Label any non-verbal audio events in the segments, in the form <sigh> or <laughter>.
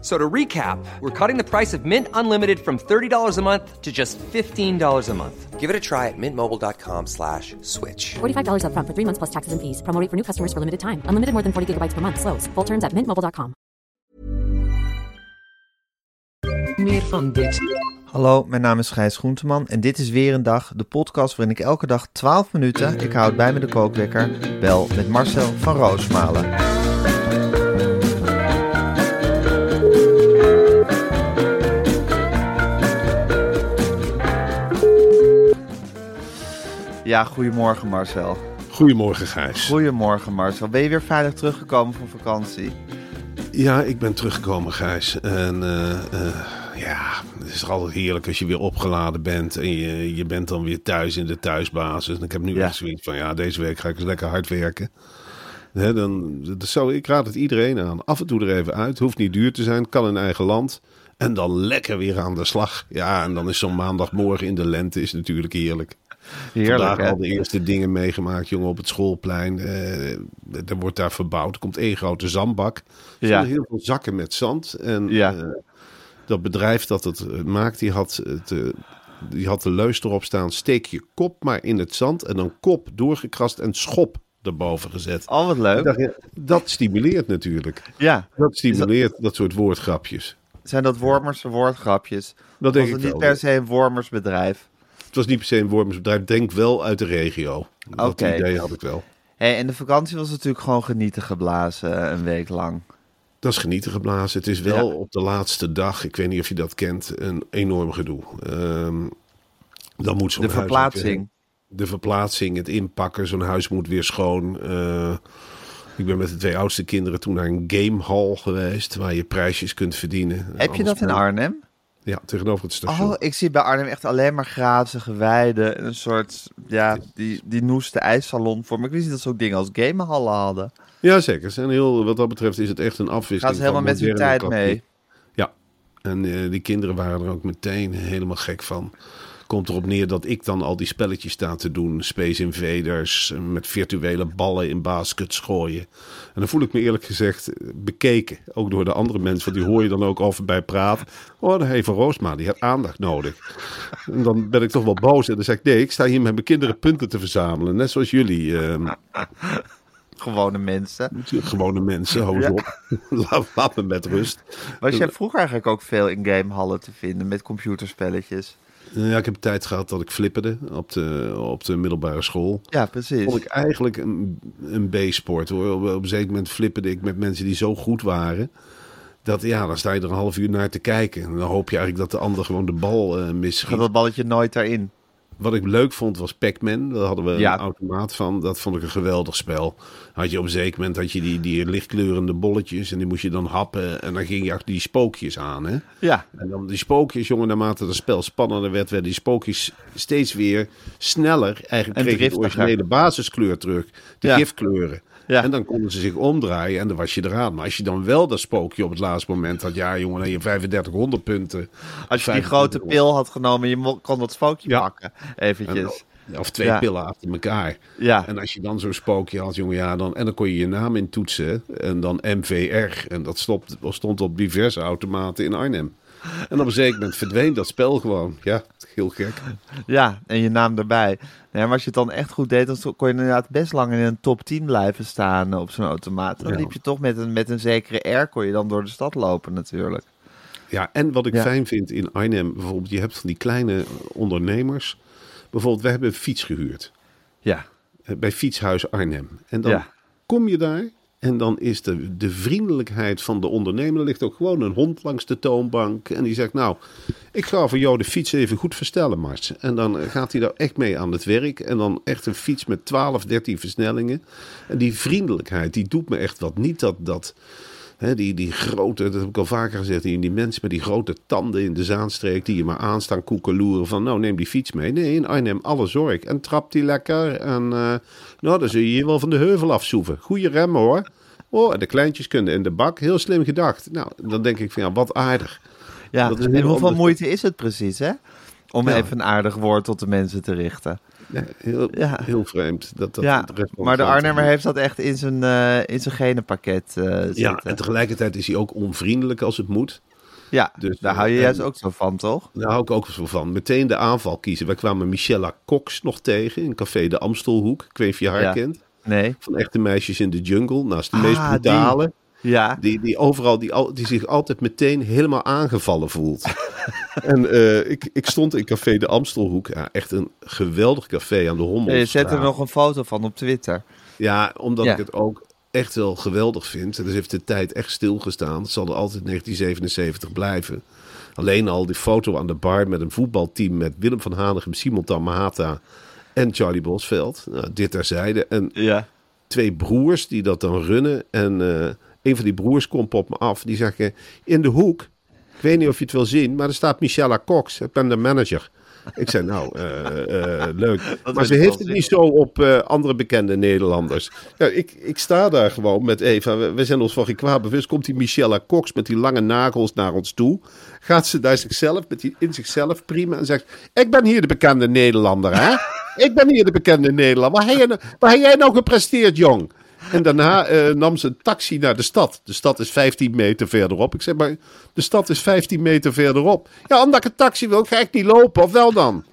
So to recap, we're cutting the price of Mint Unlimited from $30 a month to just $15 a month. Give it a try at mintmobile.com slash switch. $45 upfront for three months plus taxes and fees. Promo rate for new customers for limited time. Unlimited more than 40 gigabytes per month. Slows. Full terms at mintmobile.com. Meer van dit. Hallo, mijn naam is Gijs Groenteman en dit is weer een dag, de podcast waarin ik elke dag 12 minuten, ik houd bij me de kookwekker, bel met Marcel van Roosmalen. Ja, goedemorgen Marcel. Goedemorgen Gijs. Goedemorgen Marcel. Ben je weer veilig teruggekomen van vakantie? Ja, ik ben teruggekomen Gijs. En eh, eh, ja, het is altijd heerlijk als je weer opgeladen bent en je, je bent dan weer thuis in de thuisbasis. En ik heb nu Ja. echt zoiets van, ja, deze week ga ik eens lekker hard werken. Dan, dat zou, ik raad het iedereen aan. Af en toe er even uit. Hoeft niet duur te zijn, kan in eigen land. En dan lekker weer aan de slag. Ja, en dan is zo'n maandagmorgen in de lente is natuurlijk heerlijk. Heerlijk Vandaag hè? al de eerste dingen meegemaakt, jongen, op het schoolplein. Eh, er wordt daar verbouwd. Er komt één grote zandbak. Er Ja. heel veel zakken met zand. En Ja. eh, dat bedrijf dat het eh, maakt, die had, het, die had de leus erop staan. Steek je kop maar in het zand. En dan kop doorgekrast en schop erboven gezet. Oh, wat leuk. dacht, ja, dat stimuleert natuurlijk. Ja, Dat stimuleert dat soort woordgrapjes. zijn dat Wormerse woordgrapjes? Dat denk Was ik het niet wel. per se een Wormersbedrijf? Het was niet per se een woordersbedrijf. Denk wel uit de regio. Dat Oké. idee had ik wel. Hey, en de vakantie was natuurlijk gewoon genieten geblazen eh, een week lang. Dat is genieten geblazen. Het is wel Ja. op de laatste dag, ik weet niet of je dat kent, een enorm gedoe. Ehm, dan moet zo'n De ook verplaatsing. De verplaatsing, het inpakken, zo'n huis moet weer schoon. Eh, ik ben met de twee oudste kinderen toen naar een gamehall geweest, waar je prijsjes kunt verdienen. Heb je dat in Arnhem? Ja, tegenover het station. Oh, ik zie bij Arnhem echt alleen maar grazige weiden. Een soort, ja, die, die noeste ijssalon voor. Maar ik wist niet dat ze ook dingen als gamehallen hadden. Ja, zeker. Ze zijn heel, wat dat betreft is het echt een afwisseling. ze helemaal met hun tijd mee? Ja, en eh, die kinderen waren er ook meteen helemaal gek van. Komt erop neer dat ik dan al die spelletjes sta te doen. Space Invaders, eh, met virtuele ballen in baskets gooien. En dan voel ik me eerlijk gezegd eh, bekeken. Ook door de andere mensen, want die hoor je dan ook over bij praten. Oh, de Heva Roosma, die had aandacht nodig. En dan ben ik toch wel boos. En dan zeg ik, nee, ik sta hier met mijn kinderen punten te verzamelen. Net zoals jullie. eh, <laughs> Gewone mensen. gewone mensen, hou eens Ja. op. <laughs> laat, laat me met rust. Was jij vroeger eigenlijk ook veel in gamehallen te vinden met computerspelletjes? Ja, ik heb een tijd gehad dat ik flipperde op de, op de middelbare school. Ja, precies. Vond ik eigenlijk een, een B-sport hoor. Op, op een zeker moment flipperde ik met mensen die zo goed waren. Dat ja, dan sta je er een half uur naar te kijken. En dan hoop je eigenlijk dat de ander gewoon de bal Gaat misschiet. dat balletje nooit daarin? Wat ik leuk vond was Pac-Man. Daar hadden we Ja. een automaat van. Dat vond ik een geweldig spel. Had je op een zeker moment had je die, die lichtkleurende bolletjes. En die moest je dan happen. En dan ging je achter die spookjes aan. Hè? Ja. En dan die spookjes, jongen, naarmate het spel spannender werd, werden die spookjes steeds weer sneller. Eigenlijk En kreeg je de originele basiskleur terug, de Ja. gifkleuren. Ja. En dan konden ze zich omdraaien en dan was je eraan. Maar als je dan wel dat spookje op het laatste moment had, ja jongen, heb je 3500 punten. Als je die 2500 grote pil had genomen, je kon dat spookje Ja. pakken. Eventjes. En- Of twee Ja. pillen achter elkaar. Ja. En als je dan zo'n spookje had, jongen, ja, dan, en dan kon je je naam in toetsen. En dan MVR. En dat stond, stond op diverse automaten in Arnhem. En op een zeker moment verdween dat spel gewoon. Ja, heel gek. Ja, en je naam erbij. Nee, maar als je het dan echt goed deed, dan kon je inderdaad best lang in een top 10 blijven staan eh, op zo'n automaat. Dan Ja. liep je toch met een, met een zekere R, kon je dan door de stad lopen natuurlijk. Ja, en wat ik Ja. fijn vind in Arnhem, bijvoorbeeld, je hebt van die kleine ondernemers. Bijvoorbeeld, we hebben een fiets gehuurd Ja, eh, bij Fietshuis Arnhem. En dan Ja. kom je daar en dan is de, de vriendelijkheid van de ondernemer. Er ligt ook gewoon een hond langs de toonbank. En die zegt, nou, ik ga voor jou de fiets even goed verstellen, Mars. En dan gaat hij daar echt mee aan het werk. En dan echt een fiets met 12, 13 versnellingen. En die vriendelijkheid, die doet me echt wat. Niet dat... dat Die, die grote, dat heb ik al vaker gezegd, die, die mensen met die grote tanden in de Zaanstreek die je maar aanstaan koekeloeren van nou neem die fiets mee. Nee, in Arnhem alle zorg en trap die lekker en uh, nou dan zul je hier wel van de heuvel afsoeven. Goeie remmen hoor. Oh, en de kleintjes kunnen in de bak. Heel slim gedacht. Nou, dan denk ik van ja, wat aardig. Ja, Dat is en hoeveel anders. moeite is het precies, hè? Om Ja. even een aardig woord tot de mensen te richten. Ja, heel, Ja. heel vreemd. Dat, dat ja, maar de Arnhemmer heeft dat echt in zijn, eh, in zijn genenpakket eh Ja, en tegelijkertijd is hij ook onvriendelijk als het moet. Ja, dus, daar hou je eh, juist ook zo van, toch? Daar hou ik ook zo van. Meteen de aanval kiezen. Wij kwamen Michella Cox nog tegen in Café de Amstelhoek. Ik weet niet of je haar Ja. kent. Nee. Van Echte Meisjes in de Jungle. Naast de Ah, meest brutale. Ja. Die, die overal, die, al- die zich altijd meteen helemaal aangevallen voelt. <laughs> en eh, ik, ik stond in Café de Amstelhoek. Ja, echt een geweldig café aan de Hommel. je zet er nog een foto van op Twitter. Ja, omdat Ja. ik het ook echt wel geweldig vind. Dus heeft de tijd echt stilgestaan. Het zal er altijd 1977 blijven. Alleen al die foto aan de bar met een voetbalteam met Willem van Hanegem, Simon Tamahata en Charlie Bosveld. Nou, dit terzijde. En Ja. twee broers die dat dan runnen. En eh, een van die broers komt op me af. Die zegt, eh, in de hoek, ik weet niet of je het wil zien, maar er staat Michelle Cox. Ik ben de manager. Ik zei, nou, eh, eh, leuk. maar ze heeft het niet zo op eh, andere bekende Nederlanders. Ja, ik, ik sta daar gewoon met Eva. We, we zijn ons van geen kwaad bewust. Komt die Michelle Cox met die lange nagels naar ons toe. Gaat ze daar zichzelf, met die, in zichzelf prima en zegt... Ik ben hier de bekende Nederlander, hè? Ik ben hier de bekende Nederlander. Waar heb, nou- waar heb jij nou gepresteerd, jong? En daarna eh, nam ze een taxi naar de stad. De stad is 15 meter verderop. Ik zeg maar, de stad is 15 meter verderop. Ja, omdat ik een taxi wil, ga ik niet lopen, of wel dan?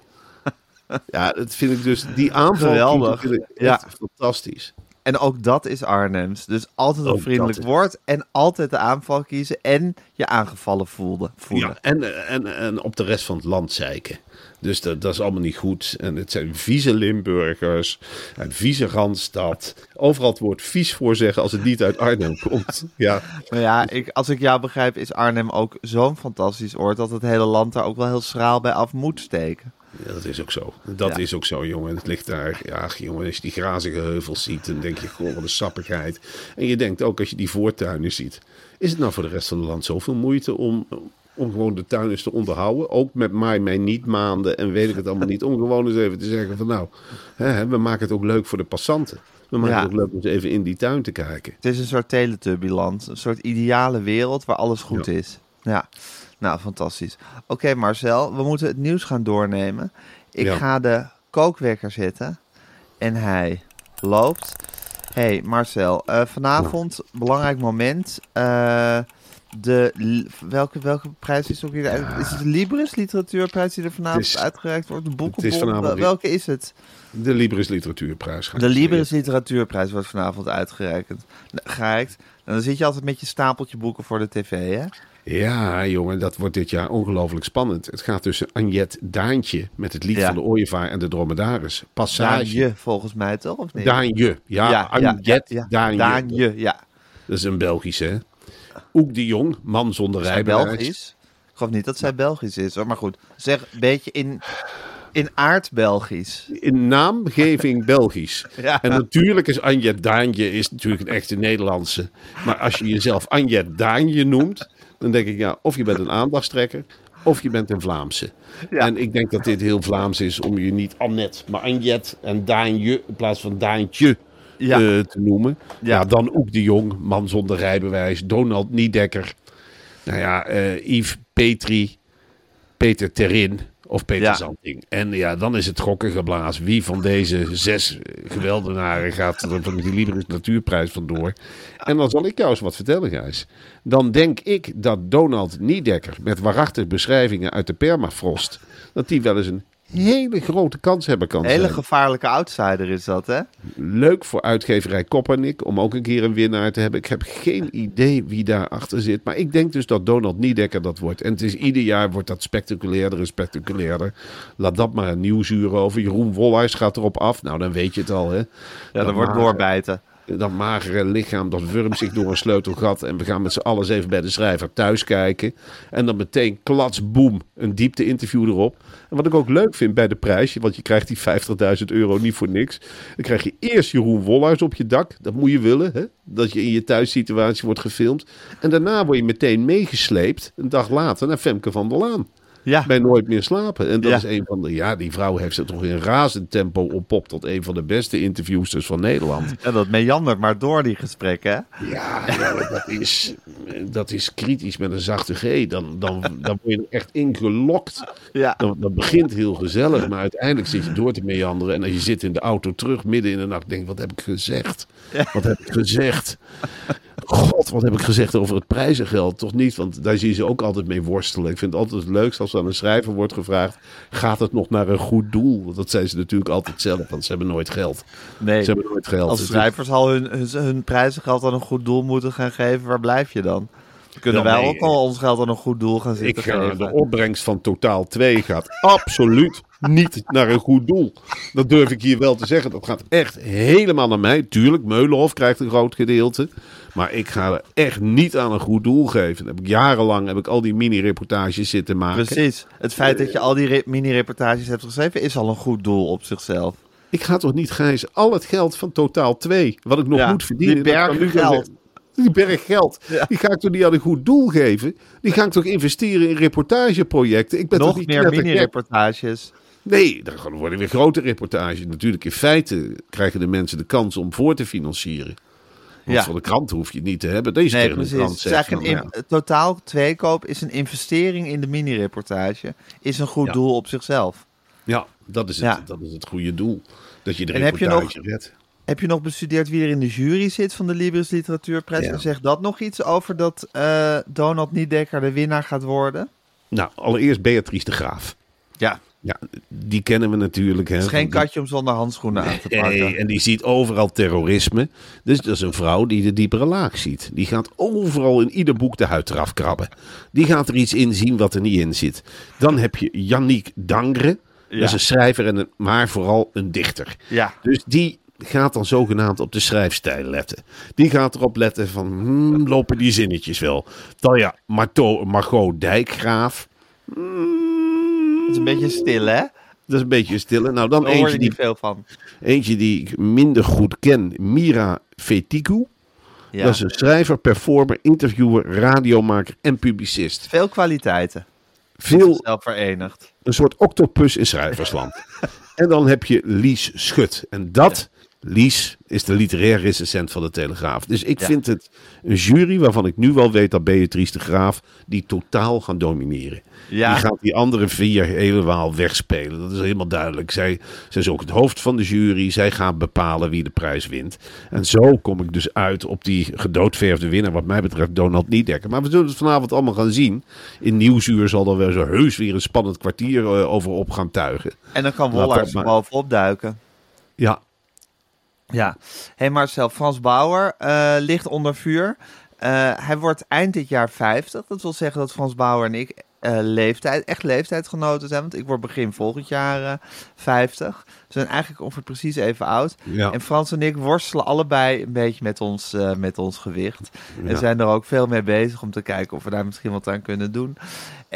<laughs> Ja, dat vind ik dus, die aanval Geweldig. ik Ja. fantastisch. En ook dat is Arnhems. Dus altijd een vriendelijk woord en altijd de aanval kiezen en je aangevallen voelde, voelen. Ja, en, en, en op de rest van het land zeiken. Dus dat, dat is allemaal niet goed. En het zijn vieze Limburgers, een vieze Randstad. Overal het woord vies voor zeggen als het niet uit Arnhem <laughs> komt. Ja, Maar ja, ik, als ik jou begrijp, is Arnhem ook zo'n fantastisch oord dat het hele land daar ook wel heel schraal bij af moet steken. Ja, dat is ook zo. Dat Ja. is ook zo, jongen. Het ligt daar. Ja, jongen, als je die grazige heuvels ziet, dan denk je gewoon wat een sappigheid. En je denkt ook als je die voortuinen ziet. Is het nou voor de rest van het land zoveel moeite om, om gewoon de tuin eens te onderhouden? Ook met mij niet maanden en weet ik het allemaal niet. Om gewoon eens even te zeggen van nou, hè, we maken het ook leuk voor de passanten. We maken Ja. het ook leuk om eens even in die tuin te kijken. Het is een soort teletubbyland, een soort ideale wereld waar alles goed Ja. is. Ja, nou fantastisch. Oké Marcel, we moeten het nieuws gaan doornemen. Ik Ja. ga de kookwekker zetten en hij loopt. hey, Marcel, eh, vanavond belangrijk moment. Eh, de, welke, welke prijs is ook weer? Is het de Libris literatuurprijs die er vanavond is- uitgereikt wordt? De is boekenbon? vanavond Wel- weer- welke is het? De Libris Literatuurprijs. De ik Libris. Literatuurprijs wordt vanavond uitgereikt. Gereikt. En dan zit je altijd met je stapeltje boeken voor de tv, hè? Ja, jongen, dat wordt dit jaar ongelooflijk spannend. Het gaat tussen Agnet Daantje met het lied Ja. van de ooievaar en de dromedaris. Passage. Daanje, volgens mij toch? Of niet? Daanje. Ja, Agnet Daanje. Daanje, ja. Dat is een Belgische, hè? Oek de Jong, man zonder rijbewijs. Belgisch? Ik geloof niet dat zij Belgisch is, hoor. Maar goed, zeg een beetje in, in aard Belgisch. In naamgeving <laughs> Belgisch. Ja. En natuurlijk is Agnet Daanje is natuurlijk een echte Nederlandse. Maar als je jezelf Agnet Daanje noemt, dan denk ik, ja, of je bent een aandachtstrekker, of je bent een Vlaamse. Ja. En ik denk dat dit heel Vlaams is om je niet Annette, maar Agnet en Daanje in plaats van Daantje Ja. eh, te noemen. Ja. Ja. dan Oek de Jong, man zonder rijbewijs, Donald Niedekker. Nou ja, eh, Yves Petri, Peter Terin of Peter Ja. Zanting. En ja, dan is het gokken geblazen. Wie van deze zes geweldenaren gaat er van die Libris Natuurprijs vandoor? En dan zal ik jou eens wat vertellen, Gijs. Dan denk ik dat Donald Niedekker met waarachtige beschrijvingen uit de permafrost... dat die wel eens een hele grote kans hebben kan Een hele zijn. gevaarlijke outsider is dat, hè? Leuk voor uitgeverij Koppernik om ook een keer een winnaar te hebben. Ik heb geen idee wie daarachter zit. Maar ik denk dus dat Donald Niedekker dat wordt. En het is ieder jaar wordt dat spectaculairder en spectaculairder. Laat dat maar een nieuwsuur over. Jeroen Wolhuis gaat erop af. Nou, dan weet je het al, hè. Ja, dat wordt doorbijten. Dat magere lichaam, dat wurmt zich door een sleutelgat. En we gaan met z'n allen even bij de schrijver thuis kijken. En dan meteen klats, boem, een diepte-interview erop. En wat ik ook leuk vind bij de prijs, want je krijgt die 50.000 euro niet voor niks. Dan krijg je eerst Jeroen Wollhuis op je dak. Dat moet je willen, hè? dat je in je thuissituatie wordt gefilmd. En daarna word je meteen meegesleept, een dag later, naar Femke van der Laan. Ja, Bij Nooit meer slapen. En dat Ja. is een van de. Ja, die vrouw heeft zich toch in razend tempo op tot een van de beste interviewsters van Nederland. en dat meandert maar door die gesprekken? Ja, ja, dat, is, dat is kritisch met een zachte G. Dan, dan, dan word je er echt ingelokt. Ja. Dat, dat begint heel gezellig, maar uiteindelijk zit je door te meanderen. En als je zit in de auto terug midden in de nacht, denk wat heb ik gezegd? Wat heb ik gezegd? God, wat heb ik gezegd over het prijzengeld? Toch niet, want daar zie je ze ook altijd mee worstelen. Ik vind het altijd het leukst als aan een schrijver wordt gevraagd... gaat het nog naar een goed doel? Want dat zijn ze natuurlijk altijd zelf, want ze hebben nooit geld. Nee, Ze hebben nooit geld. als Dus schrijvers al hun, hun, hun prijzengeld aan een goed doel moeten gaan geven, waar blijf je dan? Kunnen Ja, wij ook al ons geld aan een goed doel gaan Ik zitten ga, geven? de opbrengst van totaal 2 gaat absoluut niet naar een goed doel. Dat durf ik hier wel te zeggen. Dat gaat echt helemaal naar mij. Tuurlijk, Meulenhof krijgt een groot gedeelte. Maar ik ga er echt niet aan een goed doel geven. Dat heb ik jarenlang heb ik al die mini-reportages zitten maken. Precies. Het feit dat je al die re- mini-reportages hebt geschreven, is al een goed doel op zichzelf. Ik ga toch niet, Gijs, al het geld van totaal 2, wat ik nog Ja, moet verdienen. die berg geld. Die berg geld, Ja. die ga ik toch niet aan een goed doel geven? Die ga ik toch investeren in reportageprojecten? Ik ben toch Nog niet meer mini-reportages. Nee, dan worden weer grote reportages. Natuurlijk, in feite krijgen de mensen de kans om voor te financieren. Want Ja. voor de krant hoef je het niet te hebben. Deze Nee, de precies. krant Het is zegt eigenlijk van, een ja, in- totaal tweekoop is een investering in de mini-reportage. Is een goed Ja. doel op zichzelf. ja, dat is, het, Ja. dat is het goede doel. Dat je de En heb je reportage nog- redt. Heb je nog bestudeerd wie er in de jury zit van de Libris Literatuurprijs? Ja. En zegt dat nog iets over dat eh, Donald Niedekker de winnaar gaat worden? Nou, allereerst Beatrice de Graaf. Ja, Ja, die kennen we natuurlijk. Hè, het is geen katje om zonder handschoenen aan te pakken. Nee, en die ziet overal terrorisme. Dus dat is een vrouw die de diepere laag ziet. Die gaat overal in ieder boek de huid eraf krabben. Die gaat er iets in zien wat er niet in zit. Dan heb je Yannick Dangre. Dat is een schrijver, en een, maar vooral een dichter. Ja. Dus die gaat dan zogenaamd op de schrijfstijl letten. Die gaat erop letten van, hmm, lopen die zinnetjes wel? Dan ja, Marto, Margot Dijkgraaf. Hmm, Het is een beetje stil, hè? dat is een beetje stille. Nou, dan Daar hoor je eentje die niet veel van. Eentje die ik minder goed ken, Mira Fetigu. Ja. Dat is een schrijver, performer, interviewer, radiomaker en publicist. Veel kwaliteiten. Veel, Zelf verenigd. een soort octopus in schrijversland. <laughs> en dan heb je Lies Schut. En dat, Lies, is de literair recensent van de Telegraaf. Dus ik Ja. vind het een jury waarvan ik nu wel weet dat Beatrice de Graaf die totaal gaan domineren. Ja. Die gaat die andere vier helemaal wegspelen. Dat is helemaal duidelijk. Zij, zij is ook het hoofd van de jury. Zij gaat bepalen wie de prijs wint. En zo kom ik dus uit op die gedoodverfde winnaar. Wat mij betreft Donald Niedekker. Maar we zullen het vanavond allemaal gaan zien. In Nieuwsuur zal er wel zo heus weer een spannend kwartier eh, over op gaan tuigen. En dan kan Wollaars bovenop duiken. Ja, Ja. hey Marcel, Frans Bauer eh, ligt onder vuur. Eh, hij wordt eind dit jaar 50. Dat wil zeggen dat Frans Bauer en ik eh, leeftijd, echt leeftijdgenoten zijn. Want ik word begin volgend jaar eh, 50. We zijn eigenlijk ongeveer precies even oud. Ja. En Frans en ik worstelen allebei een beetje met ons, met ons gewicht. En zijn er ook veel mee bezig om te kijken of we daar misschien wat aan kunnen doen.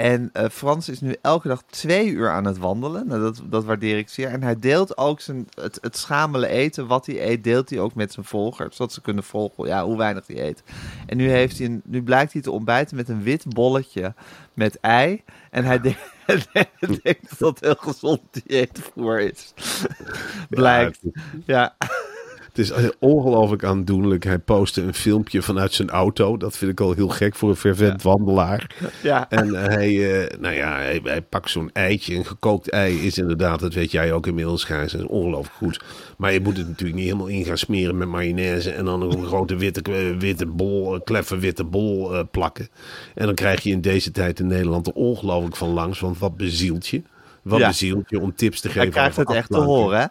En eh, Frans is nu elke dag twee uur aan het wandelen. Nou, dat, dat waardeer ik zeer. En hij deelt ook zijn, het, het schamele eten, wat hij eet, deelt hij ook met zijn volgers. Zodat ze kunnen volgen ja, hoe weinig hij eet. En nu, heeft hij een, nu blijkt hij te ontbijten met een wit bolletje met ei. En hij denkt, <laughs> hij denkt dat dat heel gezond dieetvoer is. Blijkt. Ja. Het is ongelooflijk aandoenlijk. Hij postte een filmpje vanuit zijn auto. Dat vind ik al heel gek voor een fervent wandelaar. Ja. En eh, hij, eh, nou ja, hij, hij pakt zo'n eitje. Een gekookt ei is inderdaad, dat weet jij ook inmiddels, Gijs. Is ongelooflijk goed. Maar je moet het natuurlijk niet helemaal in gaan smeren met mayonaise. En dan een grote witte, eh, witte bol, eh, kleffe witte bol plakken. En dan krijg je in deze tijd in Nederland er ongelooflijk van langs. Want wat bezielt je? Wat Ja. bezielt je om tips te geven? Hij krijgt het echt te horen, hè?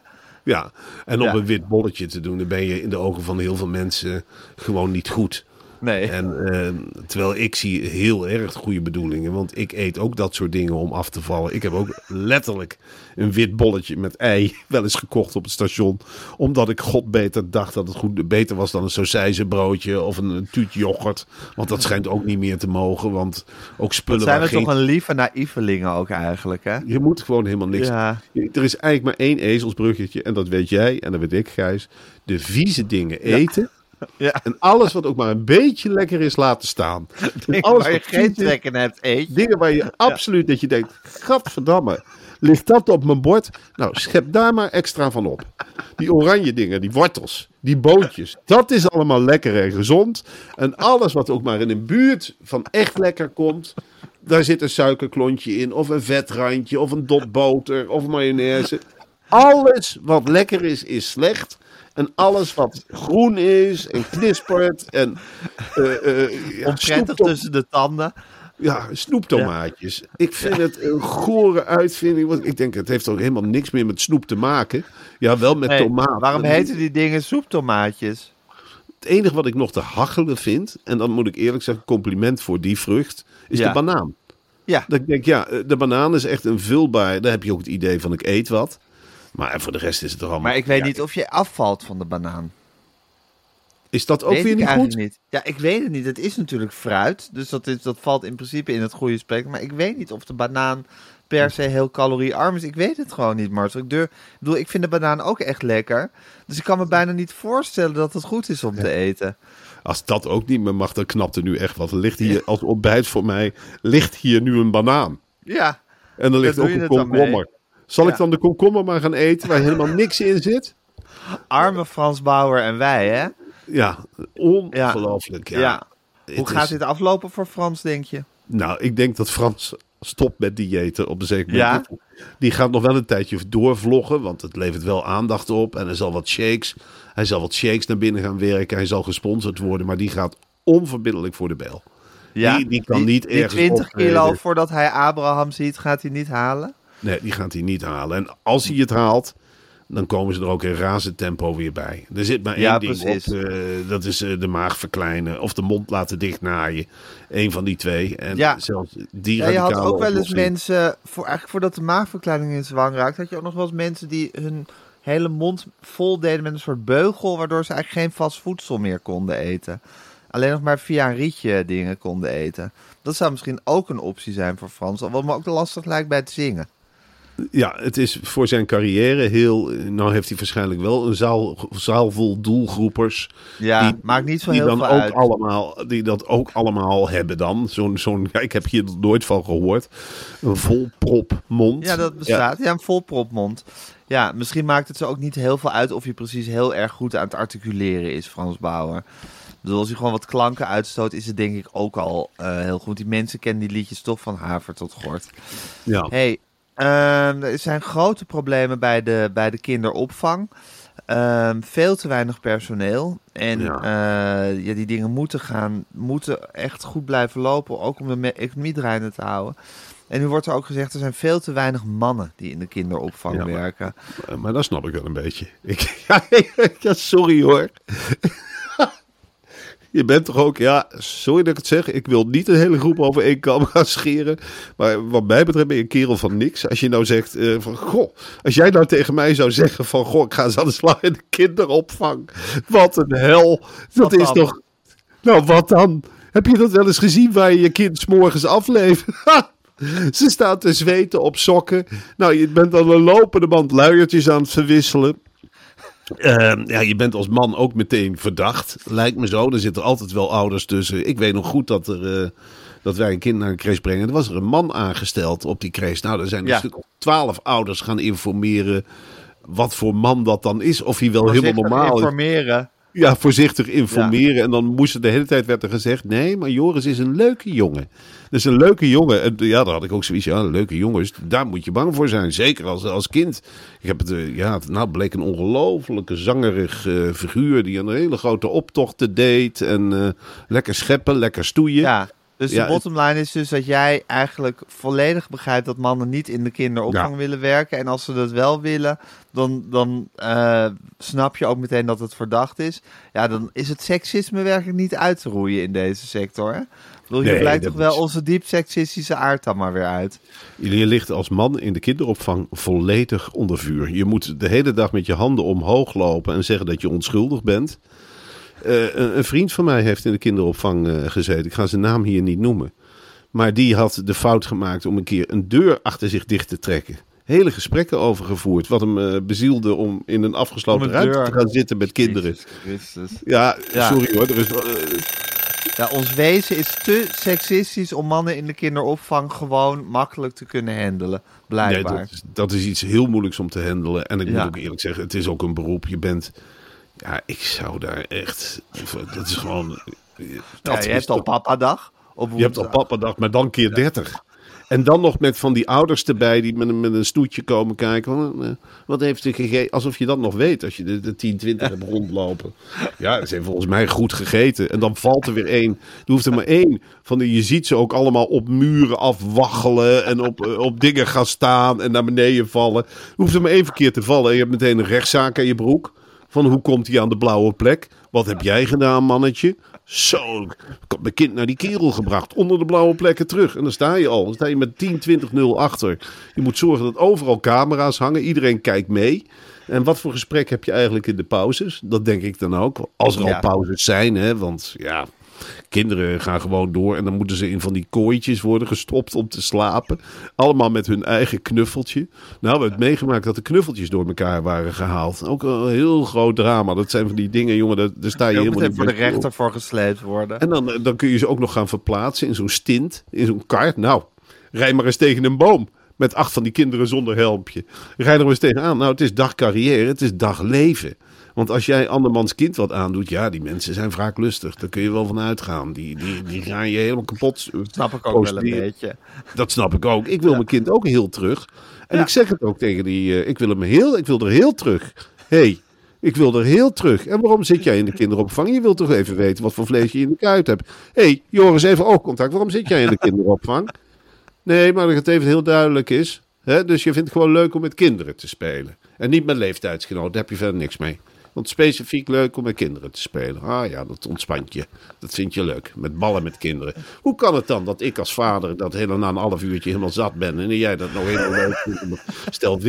Ja, en op Ja. een wit bolletje te doen, dan ben je in de ogen van heel veel mensen gewoon niet goed. Nee. En eh, terwijl ik zie heel erg goede bedoelingen, want ik eet ook dat soort dingen om af te vallen. Ik heb ook letterlijk een wit bolletje met ei <laughs> wel eens gekocht op het station, omdat ik god beter dacht dat het goed beter was dan een sausijzenbroodje of een, een tuut yoghurt. Want dat schijnt ook niet meer te mogen, want ook spullen Wat zijn we geen... toch een lieve naïvelingen ook eigenlijk, hè? Je moet gewoon helemaal niks. Ja. Er is eigenlijk maar één ezelsbruggetje. En dat weet jij en dat weet ik, Gijs. De vieze dingen eten. Ja. <laughs> En alles wat ook maar een beetje lekker is, laten staan. <laughs> En alles Waar je geen trek in hebt, eet. Dingen waar je <laughs> absoluut dat je denkt, gadverdamme. Ligt dat op mijn bord? Nou, schep daar maar extra van op. Die oranje dingen, die wortels, die bootjes. Dat is allemaal lekker en gezond. En alles wat ook maar in een buurt van echt lekker komt. Daar zit een suikerklontje in, of een vetrandje, of een dot boter, of mayonaise. Alles wat lekker is, is slecht. En alles wat groen is en knispert en ja, <laughs> Onprettig snoeptom- tussen de tanden. ja, snoeptomaatjes. Ik vind het een gore uitvinding. Want ik denk, het heeft ook helemaal niks meer met snoep te maken. Ja, wel met Nee, tomaat. waarom heten die dingen soeptomaatjes? Het enige wat ik nog te hachelen vind, en dan moet ik eerlijk zeggen, compliment voor die vrucht, is Ja. de banaan. Ja, Dat ik denk, ja, eh, de banaan is echt een vulbaar. Daar heb je ook het idee van ik eet wat. Maar voor de rest is het er allemaal. maar ik weet ja, niet of je afvalt van de banaan. Is dat ook weet weer niet goed? niet. Ja, ik weet het niet. Het is natuurlijk fruit, dus dat, is, dat valt in principe in het goede spectrum. Maar ik weet niet of de banaan per se heel caloriearm is. Ik weet het gewoon niet, Marcel. Ik, durf, ik bedoel, ik vind de banaan ook echt lekker. Dus ik kan me bijna niet voorstellen dat het goed is om te eten. Als dat ook niet meer mag, dan knapt er nu echt wat. Er ligt hier als ontbijt voor mij, ligt hier nu een banaan. Ja, En er ligt ook een komkommer. Zal ik Ja. dan de komkommer maar gaan eten waar helemaal niks in zit? arme Frans Bauer en wij, hè? Ja, ongelooflijk. Ja. Ja. Hoe gaat is- dit aflopen voor Frans, denk je? Nou, ik denk dat Frans stopt met diëten op een zeker Ja? moment. Die gaat nog wel een tijdje doorvloggen, want het levert wel aandacht op. En hij zal wat shakes, hij zal wat shakes naar binnen gaan werken. Hij zal gesponsord worden, maar die gaat onverbiddelijk voor de bel. Die- die kan niet die ergens 20 kilo voordat hij Abraham ziet, gaat hij niet halen? Nee, die gaat hij niet halen. En als hij het haalt, dan komen ze er ook in razend tempo weer bij. Er zit maar één Ja, ding precies. op. eh, dat is eh, de maag verkleinen of de mond laten dichtnaaien. Eén van die twee. En Ja. zelfs die Ja, je had ook wel eens mensen, voor, eigenlijk voordat de maagverkleining in zwang raakt, had je ook nog wel eens mensen die hun hele mond vol deden met een soort beugel, waardoor ze eigenlijk geen vast voedsel meer konden eten. Alleen nog maar via een rietje dingen konden eten. Dat zou misschien ook een optie zijn voor Frans, wat me ook lastig lijkt bij het zingen. Ja, het is voor zijn carrière heel... Nou heeft hij waarschijnlijk wel een zaal, zaal vol doelgroepers. Ja, Die- maakt niet zo die heel dan veel ook uit. allemaal, die dat ook allemaal hebben dan. Zo'n, zo'n, ja, ik heb hier nooit van gehoord. Een volprop mond. Ja, dat bestaat. Ja, een volpropmond. Ja, misschien maakt het ze ook niet heel veel uit of je precies heel erg goed aan het articuleren is, Frans Bauer. Bedoel, als hij gewoon wat klanken uitstoot, is het denk ik ook al eh, heel goed. Die mensen kennen die liedjes toch van haver tot gort. Ja. hey, ehm, er zijn grote problemen bij de, bij de kinderopvang. Ehm, veel te weinig personeel. En Ja. ja. ja, die dingen moeten gaan, moeten echt goed blijven lopen, ook om de economie draaiende te houden. En nu wordt er ook gezegd, er zijn veel te weinig mannen die in de kinderopvang Ja, maar- werken. Eh, Maar dat snap ik wel een beetje. <laughs> Ik, ja, sorry hoor. Je bent toch ook, ja, sorry dat ik het zeg. Ik wil niet een hele groep over één kam gaan scheren. Maar wat mij betreft ben je een kerel van niks. Als je nou zegt eh, van, goh, als jij nou tegen mij zou zeggen van, goh, ik ga eens aan de slag in de kinderopvang. Wat een hel. Dat Wat is dan? toch, nou wat dan? Heb je dat wel eens gezien waar je je kind 's morgens aflevert? <laughs> Ze staan te zweten op sokken. Nou, je bent dan een lopende band luiertjes aan het verwisselen. Ehm, ja, je bent als man ook meteen verdacht. Lijkt me zo. Er zitten altijd wel ouders tussen. Ik weet nog goed dat, er, eh, dat wij een kind naar een crash brengen. Er was er een man aangesteld op die crash. Nou, er zijn Ja. een stuk of twaalf ouders gaan informeren wat voor man dat dan is. Of hij wel helemaal normaal is. informeren. Ja, voorzichtig informeren. En dan moest er de hele tijd werd er gezegd: nee, maar Joris is een leuke jongen. Dus een leuke jongen. En ja, daar had ik ook zoiets. Ja, leuke jongens, daar moet je bang voor zijn. Zeker als, als kind. Ik heb het, eh, ja, het nou bleek een ongelofelijke zangerig eh, figuur. die een hele grote optochten deed. En eh, lekker scheppen, lekker stoeien. Ja. Dus Ja, de bottom line is dus dat jij eigenlijk volledig begrijpt dat mannen niet in de kinderopvang Ja. willen werken. En als ze dat wel willen, dan, dan eh, snap je ook meteen dat het verdacht is. Ja, dan is het seksisme werkelijk niet uit te roeien in deze sector. Hè? Bedoel, Nee, blijkt toch wel is- onze diep seksistische aard dan maar weer uit. Je ligt als man in de kinderopvang volledig onder vuur. Je moet de hele dag met je handen omhoog lopen en zeggen dat je onschuldig bent. Eh, een, een vriend van mij heeft in de kinderopvang eh, gezeten. Ik ga zijn naam hier niet noemen. Maar die had de fout gemaakt om een keer een deur achter zich dicht te trekken. Hele gesprekken over gevoerd. Wat hem eh, bezielde om in een afgesloten een ruimte deur. te gaan zitten met kinderen. Ja, Ja. sorry hoor. Er is, Ja, ons wezen is te seksistisch om mannen in de kinderopvang gewoon makkelijk te kunnen handelen. Nee, Blijkbaar. dat, is, dat is iets heel moeilijks om te handelen. En ik Ja. moet ook eerlijk zeggen, het is ook een beroep. Je bent... Ja, ik zou daar echt... Dat is gewoon... Ja, Dat je hebt al toch- papadag. Op Je hebt al woensdag. papadag, maar dan keer 30. En dan nog met van die ouders erbij die met een, met een stoetje komen kijken. Van, eh, wat heeft ze gegeten? Alsof je dat nog weet als je de, de 10, 20 hebt rondlopen. Ja, ze heeft volgens mij goed gegeten. En dan valt er weer één. Er hoeft er maar één. Van die, je ziet ze ook allemaal op muren afwaggelen. En op, eh, op dingen gaan staan en naar beneden vallen. Er hoeft er maar één verkeer te vallen. En je hebt meteen een rechtszaak aan je broek. Van hoe komt hij aan de blauwe plek? Wat heb jij gedaan, mannetje? Zo, ik had mijn kind naar die kerel gebracht. Onder de blauwe plekken terug. En dan sta je al. Dan sta je met 10, 20, 0 achter. Je moet zorgen dat overal camera's hangen. Iedereen kijkt mee. En wat voor gesprek heb je eigenlijk in de pauzes? Dat denk ik dan ook. Als er Ja. al pauzes zijn, hè. Want ja, kinderen gaan gewoon door. En dan moeten ze in van die kooitjes worden gestopt om te slapen. Allemaal met hun eigen knuffeltje. Nou, we hebben het meegemaakt dat de knuffeltjes door elkaar waren gehaald. Ook een heel groot drama. Dat zijn van die dingen, jongen, daar, daar sta je Je helemaal niet voor de rechter voor gesleept worden. En dan, eh, dan kun je ze ook nog gaan verplaatsen in zo'n stint, in zo'n kart. Nou, rij maar eens tegen een boom. Met acht van die kinderen zonder helmpje. Rij er maar eens tegenaan. Nou, het is dag carrière, het is dag leven. Want als jij andermans kind wat aandoet, ja, die mensen zijn vaak lustig. Daar kun je wel van uitgaan. Die, die, die gaan je helemaal kapot. eh, Snap ik ook wel een beetje. Dat snap ik ook. Ik wil mijn kind ook heel terug. En ik zeg het ook tegen die. eh, ik wil hem heel. Ik wil er heel terug. hey, ik wil er heel terug. En waarom zit jij in de kinderopvang? Je wilt toch even weten wat voor vlees je in de kuit hebt. hey, Joris, even oogcontact. Waarom zit jij in de <laughs> kinderopvang? Nee, maar dat het even heel duidelijk is. Hè? Dus je vindt het gewoon leuk om met kinderen te spelen. En niet met leeftijdsgenoten. Daar heb je verder niks mee. Want specifiek leuk om met kinderen te spelen. Ah ja, dat ontspant je. Dat vind je leuk. Met ballen met kinderen. Hoe kan het dan dat ik als vader dat helemaal na een half uurtje helemaal zat ben. En jij dat nog helemaal leuk vindt? Stel,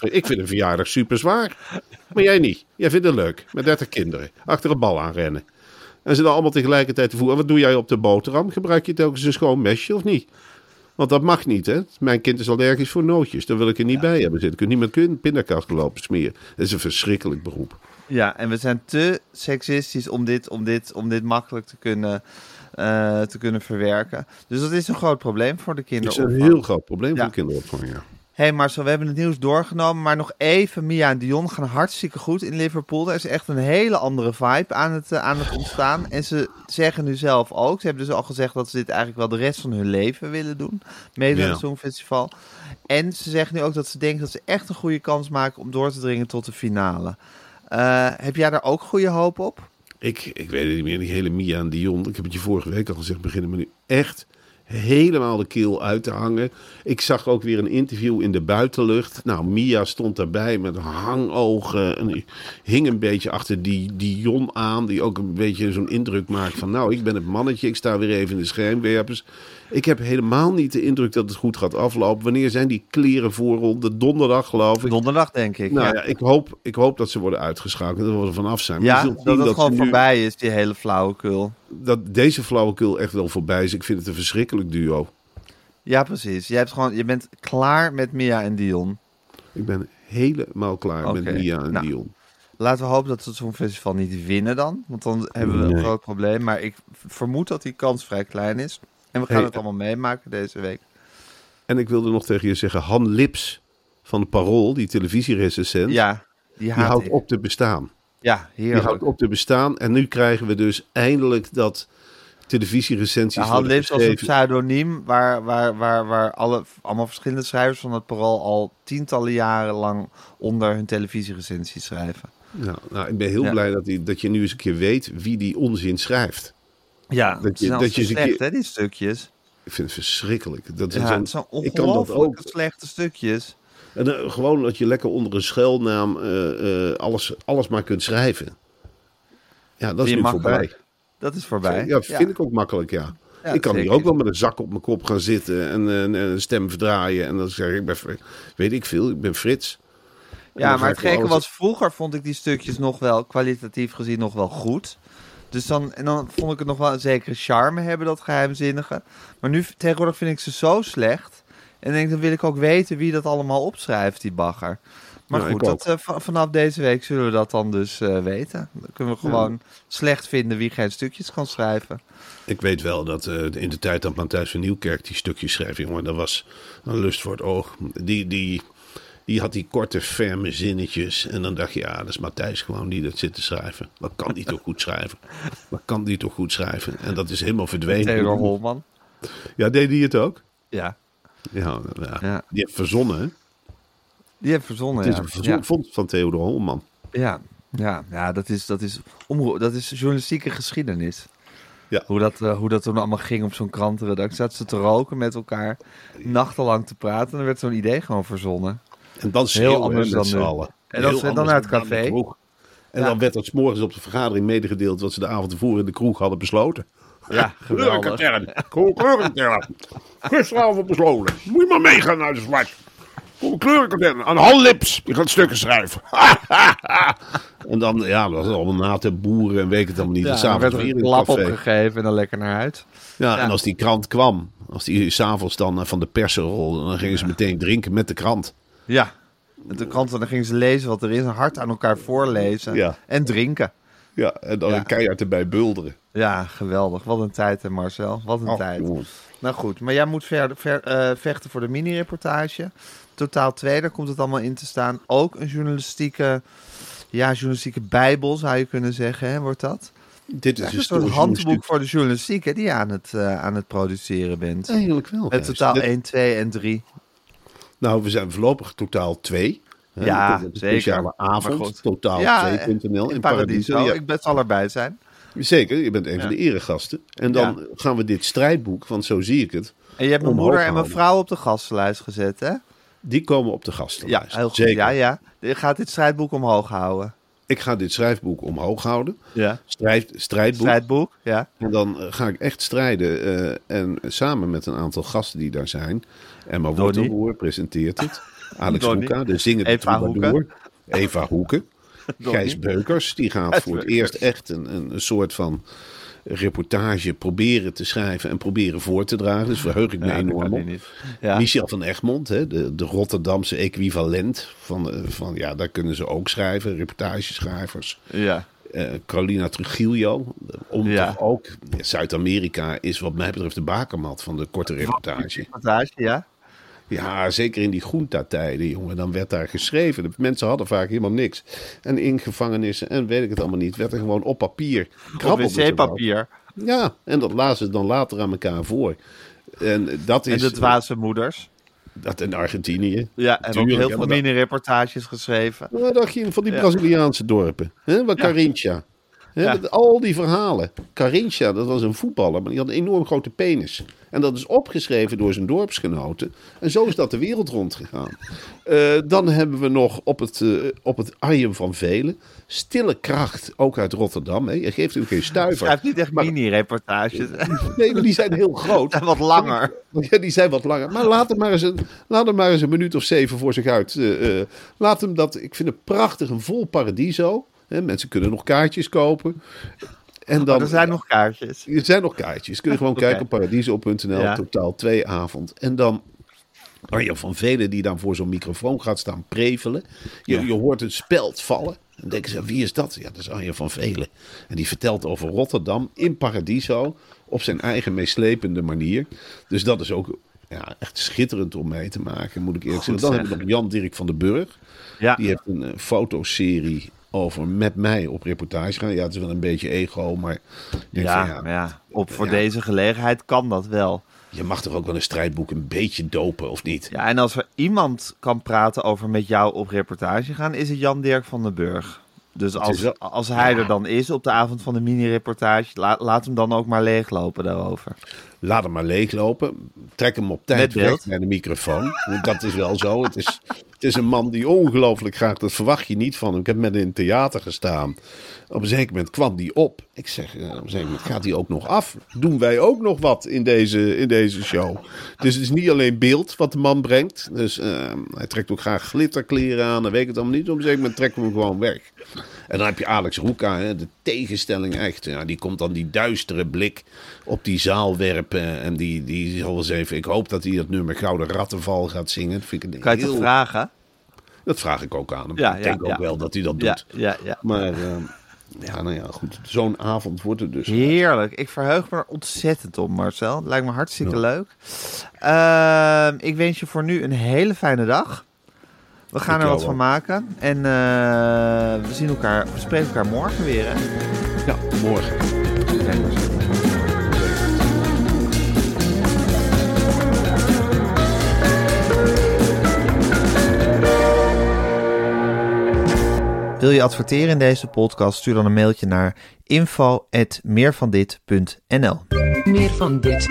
ik vind een verjaardag super zwaar. Maar jij niet. Jij vindt het leuk. Met 30 kinderen. Achter een bal aanrennen. En ze dan allemaal tegelijkertijd te voeren. En wat doe jij op de boterham? Gebruik je telkens een schoon mesje of niet? Want dat mag niet, hè? Mijn kind is allergisch voor nootjes. Daar wil ik er niet bij hebben zitten. Ik kan niet met pindakaas lopen smeren. Dat is een verschrikkelijk beroep. Ja, en we zijn te seksistisch om dit, om dit, om dit makkelijk te kunnen, eh, te kunnen verwerken. Dus dat is een groot probleem voor de Het is een heel groot probleem Ja. voor de kinderopvang, ja. Hé hey Marcel, we hebben het nieuws doorgenomen, maar nog even. Mia en Dion gaan hartstikke goed in Liverpool. Er is echt een hele andere vibe aan het, eh, aan het ontstaan. En ze zeggen nu zelf ook, ze hebben dus al gezegd dat ze dit eigenlijk wel de rest van hun leven willen doen. Mede aan Ja. het Songfestival. En ze zeggen nu ook dat ze denken dat ze echt een goede kans maken om door te dringen tot de finale. Eh, heb jij daar ook goede hoop op? Ik, ik weet het niet meer, die hele Mia en Dion. Ik heb het je vorige week al gezegd, beginnen me nu echt helemaal de keel uit te hangen. Ik zag ook weer een interview in de buitenlucht. Nou, Mia stond daarbij met hangogen en hing een beetje achter die Dion aan. Die ook een beetje zo'n indruk maakt van, nou, ik ben het mannetje. Ik sta weer even in de schijnwerpers. Ik heb helemaal niet de indruk dat het goed gaat aflopen. Wanneer zijn die kleren voorronde? Donderdag, geloof ik. Donderdag, denk ik. Nou ja, ja, ik hoop, ik hoop dat ze worden uitgeschakeld. Dat we er vanaf zijn. Maar Ja, dat het ze gewoon nu- voorbij is, die hele flauwekul. Dat deze flauwekul echt wel voorbij is. Ik vind het een verschrikkelijk duo. Ja, precies. Je, hebt gewoon, je bent klaar met Mia en Dion. Ik ben helemaal klaar met Mia en nou. Dion. Laten we hopen dat ze het Songfestival niet winnen dan. Want dan hebben we een groot probleem. Maar ik vermoed dat die kans vrij klein is. En we gaan Hey, het allemaal meemaken deze week. En ik wilde nog tegen je zeggen, Han Lips van de Parool, die televisierecensent, Ja, die die houdt ik. op te bestaan. Ja, Die heerlijk. houdt op te bestaan. En nu krijgen we dus eindelijk dat televisierecensies Han Lips als een pseudoniem waar, waar, waar, waar alle, allemaal verschillende schrijvers van het Parool al tientallen jaren lang onder hun televisierecensies schrijven. Nou, nou, ik ben heel Ja. blij dat, die, dat je nu eens een keer weet wie die onzin schrijft. Ja, Dat je- dat je slecht, keer- hè, die stukjes. Ik vind het verschrikkelijk. Dat Ja, zijn ik kan dat ongelooflijk ook. slechte stukjes. En, eh, gewoon dat je lekker onder een schuilnaam eh, eh, alles, alles maar kunt schrijven. Ja, dat is nu voorbij. Dat is voorbij. Ja, vind ik ook makkelijk, ja. Ja, ik kan hier ook wel met een zak op mijn kop gaan zitten en een stem verdraaien. En dan zeg ik, ik ben, weet ik veel, ik ben Frits. Ja, maar het gekke alles- was, vroeger vond ik die stukjes nog wel, kwalitatief gezien, nog wel goed. Dus dan, en dan vond ik het nog wel een zekere charme hebben, dat geheimzinnige. Maar nu, tegenwoordig vind ik ze zo slecht. En denk, dan wil ik ook weten wie dat allemaal opschrijft, die bagger. Maar Ja, goed, dat, eh, va- vanaf deze week zullen we dat dan dus eh, weten. Dan kunnen we gewoon slecht vinden wie geen stukjes kan schrijven. Ik weet wel dat eh, in de tijd dat Matthijs van Nieuwkerk die stukjes schreef, jongen, dat was een lust voor het oog. Die, die, die had die korte, ferme zinnetjes. En dan dacht je, ja, dat is Matthijs gewoon die dat zit te schrijven. Wat kan die toch goed schrijven? Wat kan die toch goed schrijven? En dat is helemaal verdwenen. Theodor Holman. Ja, deed hij het ook? Ja, Ja, ja. Ja. die heeft verzonnen. hè? die heeft verzonnen. Het is ja. een verzon- vondst van Theodor Holman. Ja, ja, ja dat, is, dat, is dat is journalistieke geschiedenis. Ja. Hoe, dat, eh, hoe dat toen allemaal ging op zo'n krantenredactie. Zaten ze te roken met elkaar, nachtenlang te praten. En dan werd zo'n idee gewoon verzonnen. En dan schreeuwen anders dan met z'n allen. En dan- Heel dan naar het café. En Ja. dan werd dat 's morgens op de vergadering medegedeeld wat ze de avond tevoren in de kroeg hadden besloten. Ja, <laughs> geweldig. Kleurkatern. Gisteravond besloten. Moet je maar meegaan naar de zwart. Kom. Aan Hal Lips. Die gaat stukken schrijven. <laughs> en dan, ja, dat was allemaal na te boeren en weet ik het allemaal niet. Ja, dan werd er een klap opgegeven en dan lekker naar huis. Ja, Ja. en als die krant kwam, als die s'avonds dan van de persen rolde, dan gingen ze meteen drinken met de krant. Ja. En de kranten, dan gingen ze lezen wat er is. Hard aan elkaar voorlezen. Ja. En drinken. Ja, en dan Ja. een keihard erbij bulderen. Ja, geweldig. Wat een tijd, hè Marcel. Wat een Ach, tijd. Nou goed, maar jij moet verder ver, eh, vechten voor de mini-reportage. Totaal 2, daar komt het allemaal in te staan. Ook een journalistieke, ja, journalistieke bijbel zou je kunnen zeggen, hè, wordt dat? Dit is een een soort handboek voor de journalistiek hè, die je aan het, eh, aan het produceren bent. Eigenlijk wel. Met totaal Dit- 1, 2 en 3. Nou, we zijn voorlopig totaal twee. Hè, Ja, er een zeker. speciale avond, totaal Ja, 2.nl in in Paradiso. Paradiso. Ja, Ik zal erbij zijn. Zeker, je bent een van Ja. de eregasten. En dan Ja. gaan we dit strijdboek, want zo zie ik het, En je hebt mijn moeder en mijn vrouw op de gastenlijst gezet, hè? die komen op de Ja, gastenlijst. heel goed. Zeker. Ja, ja. Je gaat dit strijdboek omhoog houden. Ik ga dit schrijfboek omhoog houden. Ja. Strijd, strijdboek. Strijdboek, ja. En dan eh, ga ik echt strijden. eh, en samen met een aantal gasten die daar zijn. Emma. Wortelboer presenteert het. <laughs> Alex Donnie. Hoeka, de zingende Eva troubadour. Eva Hoeken. <laughs> Gijs Beukers, die gaat voor het eerst echt een, een soort van reportage proberen te schrijven en proberen voor te dragen. Dus verheug ik me Ja, enorm op. Ja. Michel van Egmond, hè, de, de Rotterdamse equivalent van, eh, van, ja, daar kunnen ze ook schrijven, reportageschrijvers. Ja. Eh, Carolina Trujillo, om Ja. toch ook, Zuid-Amerika is wat mij betreft de bakermat van de korte reportage. Reportage, ja. Ja, zeker in die groentatijden, jongen, dan werd daar geschreven. De mensen hadden vaak helemaal niks. En in gevangenissen en weet ik het allemaal niet, werd er gewoon op papier Op wc-papier. Ja, en dat lazen ze dan later aan elkaar voor. En dat En is de dwaze moeders. dat in Argentinië. Ja, en ook heel veel mini-reportages geschreven. Wat dacht je van die Ja. Braziliaanse dorpen? Hè, waar Carinthia. Hè, Ja. Al die verhalen. Carinthia, dat was een voetballer, maar die had een enorm grote penis. En dat is opgeschreven door zijn dorpsgenoten. En zo is dat de wereld rondgegaan. Eh, dan hebben we nog op het, eh op het Arjem van Velen. Stille kracht, ook uit Rotterdam. Hè. Je geeft hem geen stuiver. Schrijft niet echt Maar- mini-reportages. Nee, maar die zijn heel groot. <laughs> En wat langer. <laughs> Ja, die zijn wat langer. Maar laat hem maar eens een, laat hem maar eens een minuut of zeven voor zich uit. eh. laat hem dat. Ik vind het prachtig, een vol paradiso. Hè, mensen kunnen nog kaartjes kopen. En dan, Maar er zijn nog kaartjes. er zijn nog kaartjes. Kun je gewoon <laughs> kijken op paradiso.nl. Ja. Totaal twee avond. En dan Arjan van Velen die dan voor zo'n microfoon gaat staan prevelen. Je, Ja. je hoort een speld vallen. Dan denken ze, wie is dat? Ja, dat is Arjan van Velen. En die vertelt over Rotterdam in Paradiso. Op zijn eigen meeslepende manier. Dus dat is ook ja, echt schitterend om mee te maken, moet ik eerlijk Goed zeggen. Dan hebben we nog Jan Dirk van den Burg. Ja. Die heeft een eh, fotoserie over met mij op reportage gaan. Ja, het is wel een beetje ego, maar Ja, van, ja, op, voor Ja. deze gelegenheid kan dat wel. je mag toch ook wel een strijdboek een beetje dopen, of niet? Ja, en als er iemand kan praten over met jou op reportage gaan, is het Jan Dirk van den Burg. Dus als, wel- als hij er dan is op de avond van de mini-reportage, la- laat hem dan ook maar leeglopen daarover. Laat hem maar leeglopen. Trek hem op tijd weg naar de microfoon. Dat is wel zo. Het is, het is een man die ongelooflijk graag... Dat verwacht je niet van hem. Ik heb met hem in het theater gestaan. Op een zeker moment kwam die op. Ik zeg, eh, op een zeker moment gaat hij ook nog af. Doen wij ook nog wat in deze, in deze show? Dus het is niet alleen beeld wat de man brengt. Dus eh, hij trekt ook graag glitterkleren aan. Dan weet ik het allemaal niet. Op een zeker moment trekken we hem gewoon weg. En dan heb je Alex Roeka, hè, de tegenstelling echt. Ja, die komt dan die duistere blik op die zaal werpen. En die, die zal eens even... Ik hoop dat hij dat nummer Gouden Rattenval gaat zingen. Dat vind ik een Kan je het heel... vragen? Dat vraag ik ook aan hem. Ja, ik ja, denk ook ja. wel dat hij dat doet. ja, ja. Maar ehm, ja, nou ja, goed. Zo'n avond wordt het dus. Heerlijk. Ik verheug me er ontzettend op, Marcel. Lijkt me hartstikke leuk. Ehm, ik wens je voor nu een hele fijne dag. We gaan Ik er wat van maken. En eh, we zien elkaar, we spreken elkaar morgen weer. Hè? Ja, morgen. Wil je adverteren in deze podcast? Stuur dan een mailtje naar info@meervandit.nl. Meer van dit.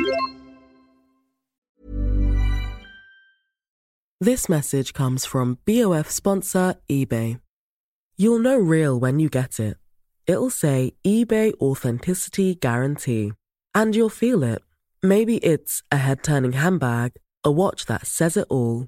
This message comes from BOF sponsor eBay. You'll know real when you get it. It'll say eBay Authenticity Guarantee. And you'll feel it. Maybe it's a head turning handbag, a watch that says it all,